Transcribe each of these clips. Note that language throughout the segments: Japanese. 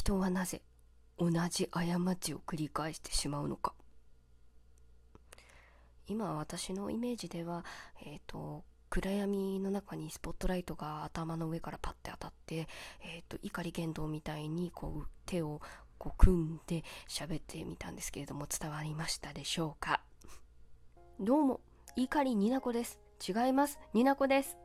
人はなぜ同じ過ちを繰り返してしまうのか。今私のイメージでは、えーと、暗闇の中にスポットライトが頭の上からパッて当たって、えーと、怒り言動みたいにこう手をこう組んで喋ってみたんですけれども伝わりましたでしょうか？どうも碇になこです。違います。になこです。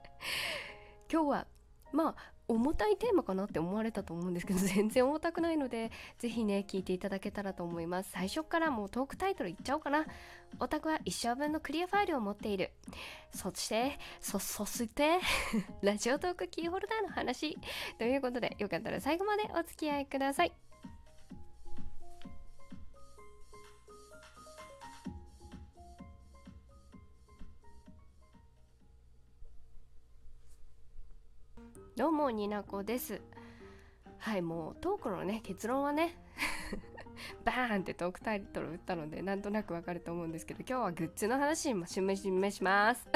今日はまあ重たいテーマかなって思われたと思うんですけど 全然重たくないのでぜひね聞いていただけたらと思います。最初からもうトークタイトルいっちゃおうかな。オタクは一生分のクリアファイルを持っている。そしてそそして ラジオトークキーホルダーの話。ということでよかったら最後までお付き合いください。どうもになこです。はいもうトークのね結論はね バーンってトークタイトル打ったのでなんとなくわかると思うんですけど今日はグッズの話もしめしめします。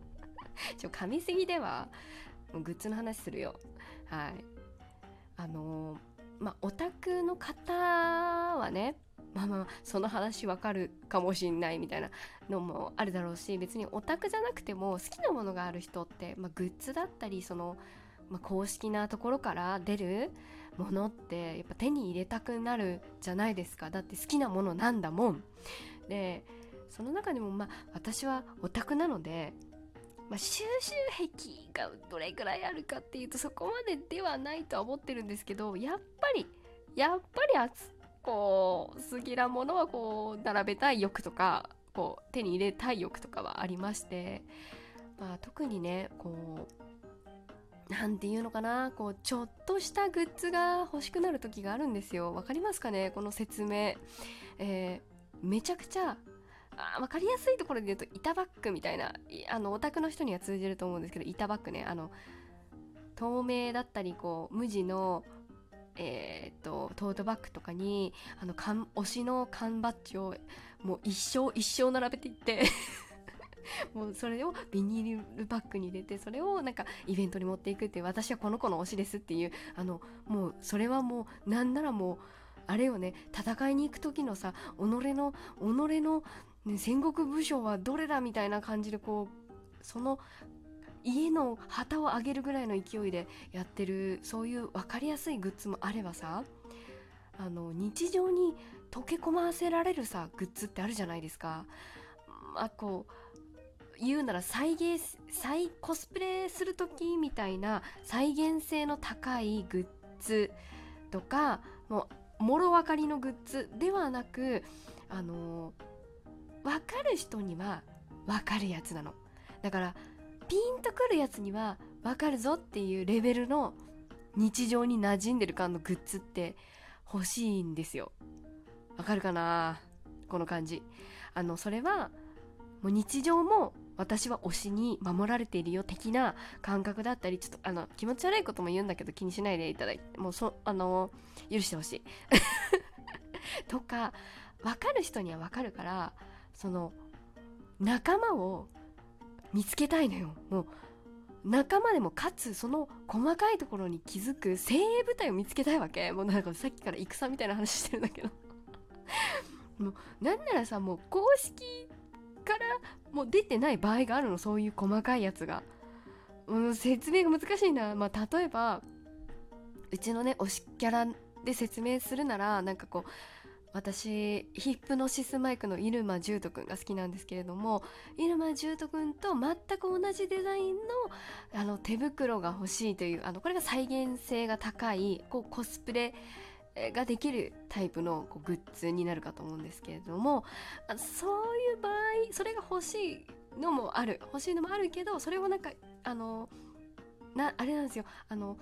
ちょ噛みすぎでは。もうグッズの話するよ。はい。あのー、まあオタクの方はねまあまあその話わかるかもしんないみたいなのもあるだろうし別にオタクじゃなくても好きなものがある人って、まあ、グッズだったりそのまあ、公式なところから出るものってやっぱ手に入れたくなるじゃないですか。だって好きなものなんだもん。でその中でもまあ私はオタクなので、まあ、収集癖がどれくらいあるかっていうとそこまでではないとは思ってるんですけどやっぱりやっぱりこう好きなものはこう並べたい欲とかこう手に入れたい欲とかはありまして、まあ、特にねこうなんていうのかなこうちょっとしたグッズが欲しくなる時があるんですよ。わかりますかねこの説明、えー、めちゃくちゃあ分かりやすいところで言うと板バッグみたいなあのオタクの人には通じると思うんですけど板バッグねあの透明だったりこう無地のえー、っとトートバッグとかにあの推しの缶バッジをもう一生一生並べていって もうそれをビニールバッグに入れてそれをなんかイベントに持っていくっていう私はこの子の推しですっていうあのもうそれはもうなんならもうあれよね戦いに行く時のさ己の己の、ね、戦国武将はどれだみたいな感じでこうその家の旗を上げるぐらいの勢いでやってるそういう分かりやすいグッズもあればさあの日常に溶け込ませられるさグッズってあるじゃないですか。まあ、こう言うなら再現再コスプレする時みたいな再現性の高いグッズとかもうもろ分かりのグッズではなくあの分かる人には分かるやつなの。だからピンとくるやつには分かるぞっていうレベルの日常に馴染んでる感のグッズって欲しいんですよ。わかるかな？この感じ。あのそれはもう日常も私は推しに守られているよ的な感覚だったりちょっとあの気持ち悪いことも言うんだけど気にしないでいただいてもうそあの許してほしい。とか分かる人には分かるからその仲間を見つけたいのよ。もう仲間でもかつその細かいところに気づく精鋭部隊を見つけたいわけ。もうなんかさっきから戦みたいな話してるんだけど。もうなんならさもう公式からもう出てない場合があるのそういう細かいやつが、うん、説明が難しいな、まあ、例えばうちのね推しキャラで説明するならなんかこう私ヒップノシスマイクの入間重斗くんが好きなんですけれども入間重斗くんと全く同じデザインのあの手袋が欲しいというあのこれが再現性が高いこうコスプレができるタイプのこうグッズになるかと思うんですけれどもそういう場合それが欲しいのもある。欲しいのもあるけどそれをなんかあのなあれなんですよ。あの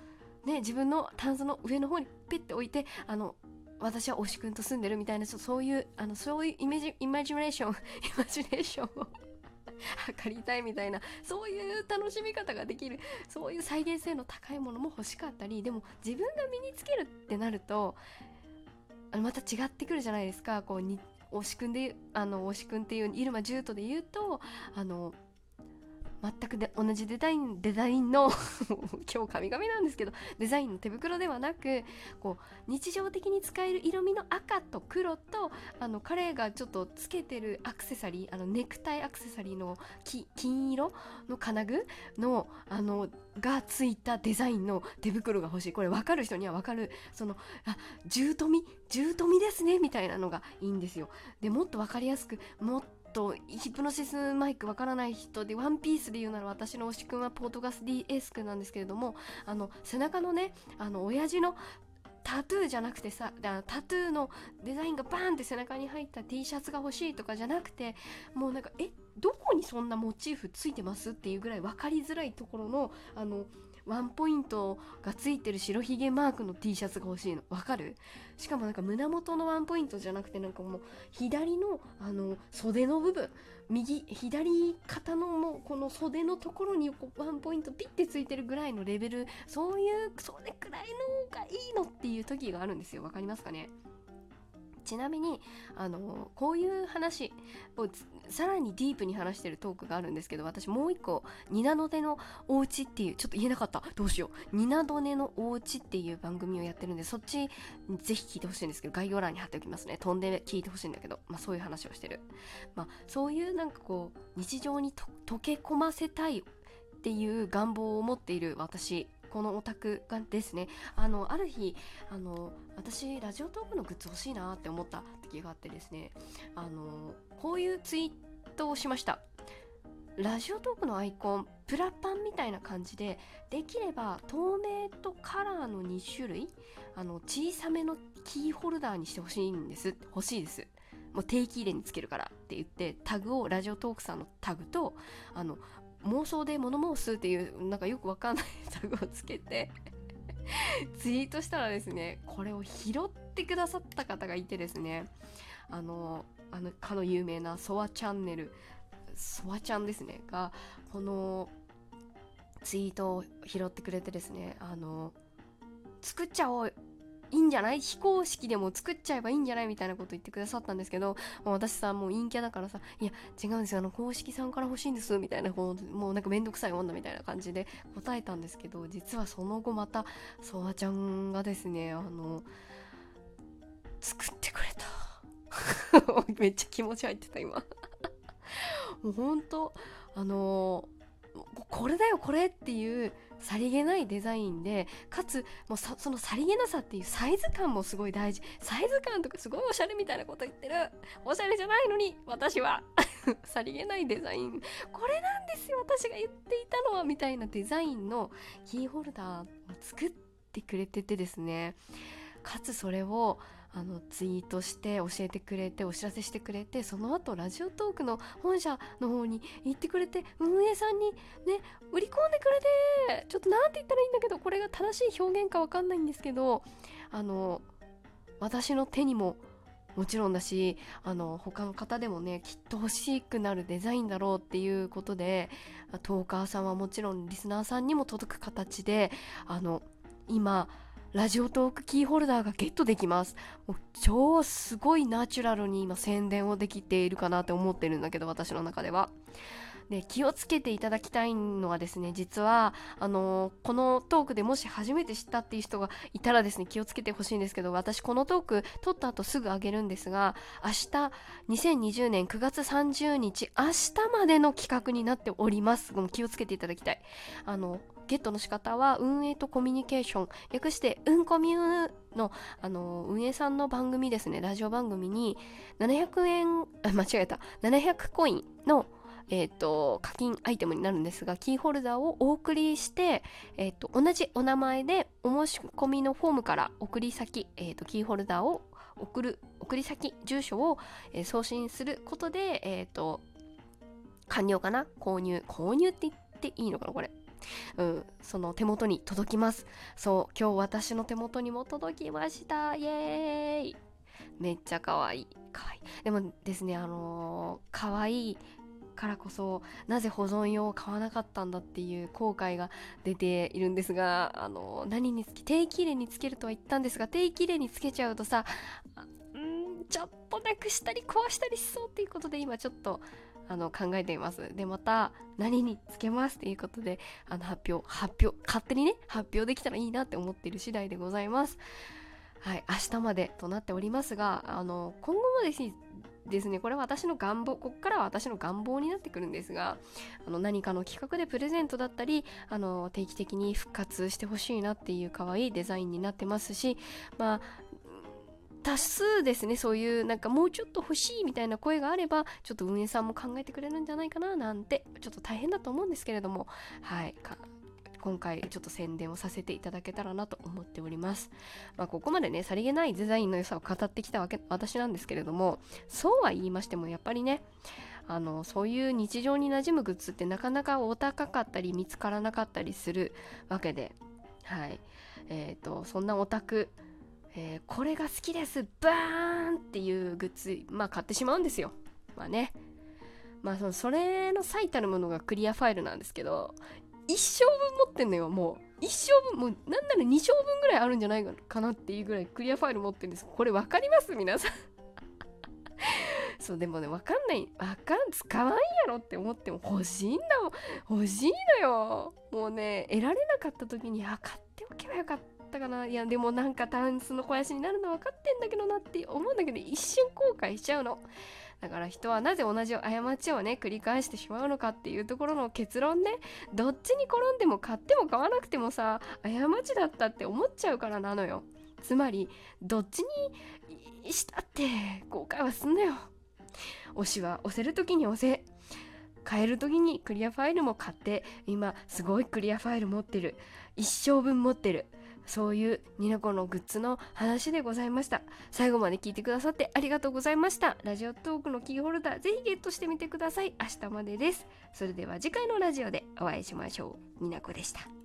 ね自分のタンスの上の方にピッて置いてあの私は推しくんと住んでるみたいなそういうあのそういうイメージイマジネーション イマジネーションを 測りたいみたいなそういう楽しみ方ができるそういう再現性の高いものも欲しかったりでも自分が身につけるってなるとまた違ってくるじゃないですか。こうに推しくんであの推しくんっていう入間獣人で言うとあの全くで同じデザインデザインの 今日神々なんですけどデザインの手袋ではなくこう日常的に使える色味の赤と黒とあの彼がちょっとつけてるアクセサリーあのネクタイアクセサリーの金色の金具のあのがついたデザインの手袋が欲しい。これ分かる人には分かる。そのあ重富重富ですねみたいなのがいいんですよ。でもっと分かりやすくもっとヒプノシスマイクわからない人でワンピースで言うなら私の推しくんはポートガス DS くんなんですけれどもあの背中のねあの親父のタトゥーじゃなくてさタトゥーのデザインがバーンって背中に入った T シャツが欲しいとかじゃなくてもうなんかえどこにそんなモチーフついてますっていうぐらい分かりづらいところのあのワンポイントがついてる白ひげマークの T シャツが欲しいの。わかる？しかもなんか胸元のワンポイントじゃなくてなんかもう左のあの袖の部分。右左肩のもうこの袖のところにこうワンポイントピッてついてるぐらいのレベル。そういうそれくらいのがいいのっていう時があるんですよ。わかりますかね？ちなみにあのこういう話をさらにディープに話してるトークがあるんですけど私もう一個ニナドネのお家っていうちょっと言えなかった。どうしよう。ニナドネのお家っていう番組をやってるんでそっちぜひ聞いてほしいんですけど概要欄に貼っておきますね。飛んで聞いてほしいんだけど、まあ、そういう話をしてる、まあ、そういうなんかこう日常に溶け込ませたいっていう願望を持っている私このオタクがですねあのある日あの私ラジオトークのグッズ欲しいなって思った時があってですねあのこういうツイートをしました。ラジオトークのアイコンプラパンみたいな感じでできれば透明とカラーの2種類あの小さめのキーホルダーにしてほしいんです。欲しいです。もう定期入れにつけるからって言ってタグをラジオトークさんのタグとあの妄想で物申すっていうなんかよくわかんない タグをつけて ツイートしたらですねこれを拾ってくださった方がいてですねあのあのかの有名なソワチャンネルソワちゃんですねがこのツイートを拾ってくれてですねあの作っちゃおういいんじゃない？非公式でも作っちゃえばいいんじゃない？みたいなこと言ってくださったんですけど、もう私さ、もう陰キャだからさ、いや、違うんですよ、あの、公式さんから欲しいんです、みたいな、こう、もうなんかめんどくさい女みたいな感じで答えたんですけど、実はその後また、ソワちゃんがですね、あの、作ってくれた。めっちゃ気持ち入ってた、今。もうほんと、あのこれだよ、これっていう、さりげないデザインでかつもうそのさりげなさっていうサイズ感もすごい大事。サイズ感とかすごいおしゃれみたいなこと言ってる。おしゃれじゃないのに私は。さりげないデザイン。これなんですよ。私が言っていたのはみたいなデザインのキーホルダーを作ってくれててですね。かつそれをあのツイートして教えてくれてお知らせしてくれてその後ラジオトークの本社の方に行ってくれて運営さんにね売り込んでくれてちょっと何て言ったらいいんだけどこれが正しい表現か分かんないんですけどあの私の手にももちろんだしあの他の方でもねきっと欲しくなるデザインだろうっていうことでトーカーさんはもちろんリスナーさんにも届く形であの今ラジオトークキーホルダーがゲットできます。もう超すごいナチュラルに今宣伝をできているかなって思ってるんだけど、私の中では。で気をつけていただきたいのはですね実はあのこのトークでもし初めて知ったっていう人がいたらですね気をつけてほしいんですけど私このトーク撮った後すぐ上げるんですが明日2020年9月30日明日までの企画になっております気をつけていただきたいあのゲットの仕方は運営とコミュニケーション。略してうんコミュのあの運営さんの番組ですね。ラジオ番組に700円間違えた。700コインのえーと、課金アイテムになるんですがキーホルダーをお送りして、えーと、同じお名前でお申し込みのフォームから送り先、えーと、キーホルダーを送る送り先住所を、えー、送信することで、えー、と完了かな？購入。購入って言っていいのかなこれ。うん、その手元に届きます。そう、今日私の手元にも届きました。イエーイめっちゃ可愛い。可愛い。でもですね、あのー、可愛いからこそなぜ保存用を買わなかったんだっていう後悔が出ているんですがあの何につけ定期入れにつけるとは言ったんですが定期入れにつけちゃうとさんちょっとなくしたり壊したりしそうっていうことで今ちょっとあの考えています。でまた何につけますっていうことであの発表発表勝手にね発表できたらいいなって思っている次第でございます。はい明日までとなっておりますがあの今後もですねですねこれは私の願望ここからは私の願望になってくるんですがあの何かの企画でプレゼントだったりあの定期的に復活してほしいなっていう可愛いデザインになってますしまあ多数ですねそういうなんかもうちょっと欲しいみたいな声があればちょっと運営さんも考えてくれるんじゃないかななんてちょっと大変だと思うんですけれどもはい今回ちょっと宣伝をさせていただけたらなと思っております。まあ、ここまでね、さりげないデザインの良さを語ってきたわけ私なんですけれども、そうは言いましてもやっぱりね、あのそういう日常に馴染むグッズってなかなかお高かったり見つからなかったりするわけで、はい。えっ、ー、と、そんなオタク、えー、これが好きですバーンっていうグッズ、まあ買ってしまうんですよ。まあね。まあそのそれの最たるものがクリアファイルなんですけど、一生分持ってんのよもう。一生分もうなんなら2生分ぐらいあるんじゃないかなっていうぐらいクリアファイル持ってるんです。これ分かります？皆さん。そうでもね分かんない。分かん使わんやろって思っても欲しいんだもん。欲しいのよ。もうね得られなかった時にあ買っておけばよかった。かな？いやでもなんかタンスの肥やしになるの分かってんだけどなって思うんだけど一瞬後悔しちゃうの。だから人はなぜ同じ過ちをね繰り返してしまうのかっていうところの結論ね。どっちに転んでも買っても買わなくてもさ過ちだったって思っちゃうからなのよ。つまりどっちにしたって後悔はすんなよ。推しは押せる時に押せ。買える時にクリアファイルも買って今すごいクリアファイル持ってる。一生分持ってる。そういうニナコのグッズの話でございました。最後まで聞いてくださってありがとうございました。ラジオトークのキーホルダーぜひゲットしてみてください。明日までです。それでは次回のラジオでお会いしましょう。ニナコでした。